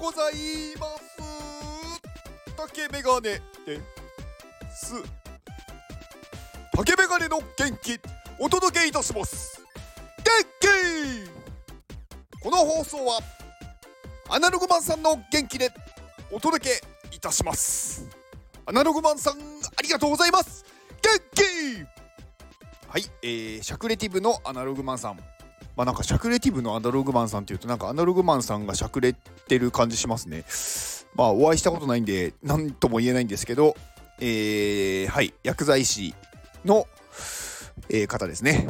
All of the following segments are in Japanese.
ございます。竹メガネです竹メガネの元気。お届けいたします。元気。この放送はアナログマンさんの元気でお届けいたします。アナログマンさんありがとうございます。元気。はい、えー、シャクレティブのアナログマンさん。まあなんかシャクレティブのアナログマンさんっていうとなんかアナログマンさんがしゃくれてる感じしますね。まあお会いしたことないんで何とも言えないんですけどえー、はい。薬剤師の、えー、方ですね。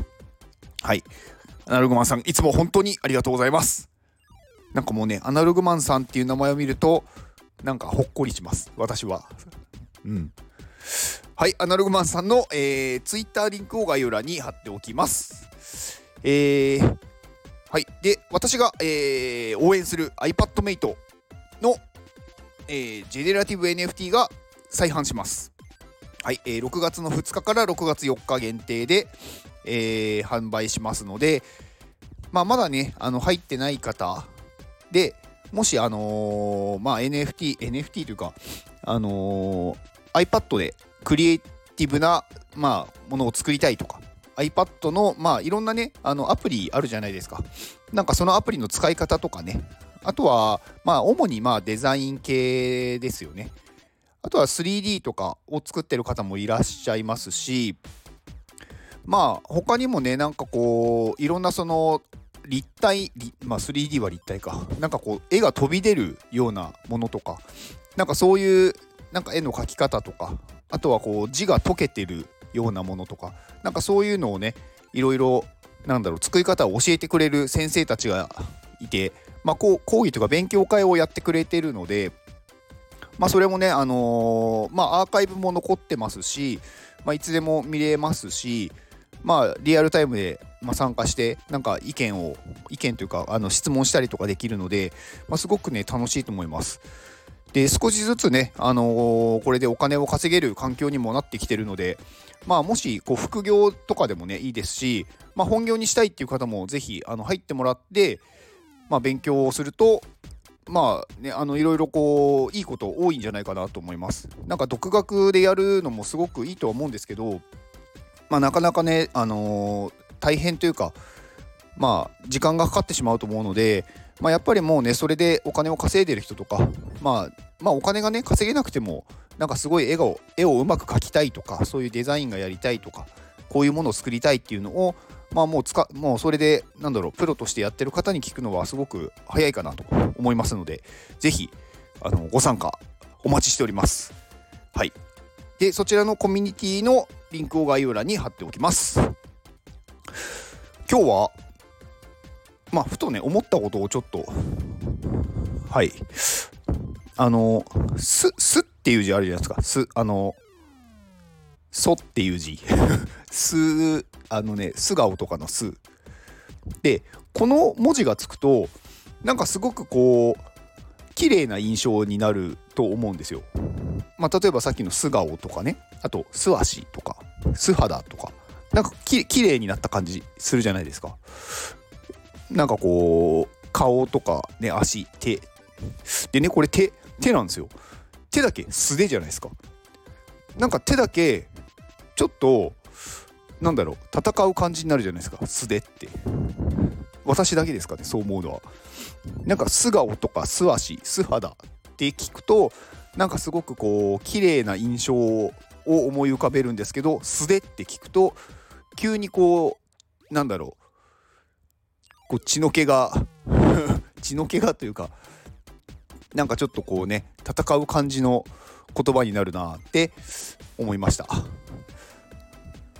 はい。アナログマンさんいつも本当にありがとうございます。なんかもうねアナログマンさんっていう名前を見るとなんかほっこりします。私は。うん。はい。アナログマンさんの、えー、ツイッターリンクを概要欄に貼っておきます。えー、はい。で、私が、えー、応援する iPadMate の、えー、ジェネラティブ NFT が再販します。はい、えー、6月の2日から6月4日限定で、えー、販売しますので、まあ、まだね、あの入ってない方で、もし、あのー、まあ、NFT、NFT というか、あのー、iPad でクリエイティブな、まあ、ものを作りたいとか、iPad の、まあ、いろんなね、あのアプリあるじゃないですか。なんかそのアプリの使い方とかね、あとは、まあ、主にまあデザイン系ですよね。あとは 3D とかを作ってる方もいらっしゃいますし、まあ、他にもね、なんかこう、いろんなその、立体、まあ 3D は立体か。なんかこう、絵が飛び出るようなものとか、なんかそういう、なんか絵の描き方とか、あとはこう、字が溶けてるようなものとかなんかそういうのをねいろいろなんだろう作り方を教えてくれる先生たちがいて、まあ、こう講義とか勉強会をやってくれてるので、まあ、それもね、あのー、まあ、アーカイブも残ってますし、まあ、いつでも見れますし、まあ、リアルタイムで、まあ参加してなんか意見を意見というかあの質問したりとかできるので、まあ、すごくね楽しいと思います。で少しずつね、あのー、これでお金を稼げる環境にもなってきてるので、まあ、もしこう副業とかでもねいいですし、まあ、本業にしたいっていう方もぜひあの入ってもらって、まあ、勉強をするとまあねあのいろいろこういいこと多いんじゃないかなと思います。なんか独学でやるのもすごくいいとは思うんですけど、まあ、なかなかね、あのー、大変というかまあ時間がかかってしまうと思うのでまあ、やっぱりもうねそれでお金を稼いでる人とか、まあ、まあお金がね稼げなくてもなんかすごい絵を絵をうまく描きたいとかそういうデザインがやりたいとかこういうものを作りたいっていうのをまあもう使もうそれでなんだろうプロとしてやってる方に聞くのはすごく早いかなと思いますので是非あのご参加お待ちしております。はい。でそちらのコミュニティのリンクを概要欄に貼っておきます。今日はまあ、ふとね、思ったことをちょっと、はい。あの、す、すっていう字あるじゃないですか。す、あの、そっていう字。す、あのね、素顔とかのす。で、この文字がつくと、なんかすごくこう、綺麗な印象になると思うんですよ。まあ、例えばさっきの素顔とかね、あと素足とか、素肌とか、なんかき綺麗になった感じするじゃないですか。なんかこう顔とかね足手。でねこれ手手なんですよ。手だけ素手じゃないですか。なんか手だけちょっとなんだろう戦う感じになるじゃないですか。素手って。私だけですかねそう思うのは。なんか素顔とか素足素肌って聞くとなんかすごくこう綺麗な印象を思い浮かべるんですけど素手って聞くと急にこうなんだろうこう血の気が 血の気がというかなんかちょっとこうね戦う感じの言葉になるなって思いました。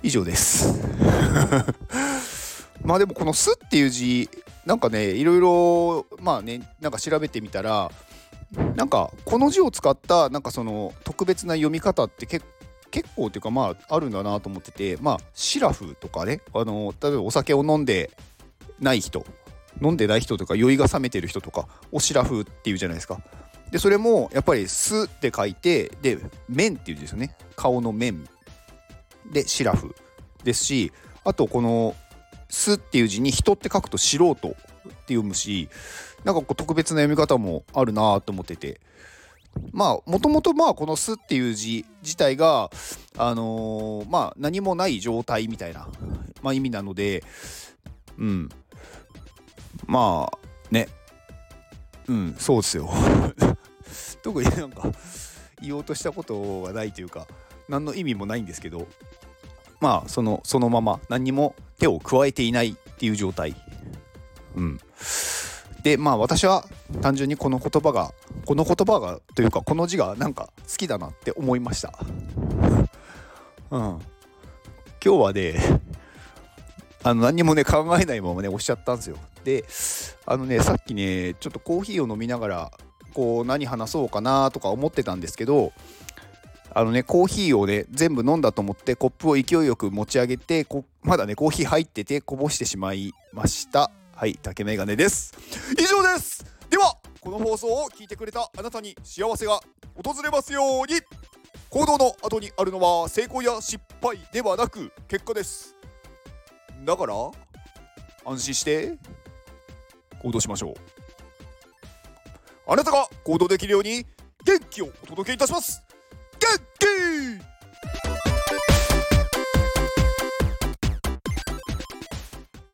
以上です。まあでもこの「す」っていう字なんかねいろいろまあねなんか調べてみたらなんかこの字を使ったなんかその特別な読み方って結結構っていうかまああるんだなと思っててまあシラフとかねあの例えばお酒を飲んでない人飲んでない人とか酔いが冷めてる人とかをシラフっていうじゃないですか。でそれもやっぱり「す」って書いてで「面」っていうんですよね。顔の面でシラフですしあとこの「す」っていう字に「人」って書くと素人って読むしなんかこう特別な読み方もあるなと思ってて。まあもともとまあこの「す」っていう字自体があのー、まあ何もない状態みたいな、まあ、意味なのでうん。まあね。うん。そうですよ。特になんか言おうとしたことはないというか何の意味もないんですけどまあそのそのまま何にも手を加えていないっていう状態。うん。でまあ私は単純にこの言葉がこの言葉がというかこの字がなんか好きだなって思いました。うん。今日はねあの何にもね考えないままね押しちゃったんですよ。であのねさっきねちょっとコーヒーを飲みながらこう何話そうかなとか思ってたんですけどあのねコーヒーをね全部飲んだと思ってコップを勢いよく持ち上げてこまだねコーヒー入っててこぼしてしまいました。はい竹メガネです。以上です。ではこの放送を聞いてくれたあなたに幸せが訪れますように。行動の後にあるのは成功や失敗ではなく結果です。だから安心して行動しましょう。あなたが行動できるように元気をお届けいたします。元気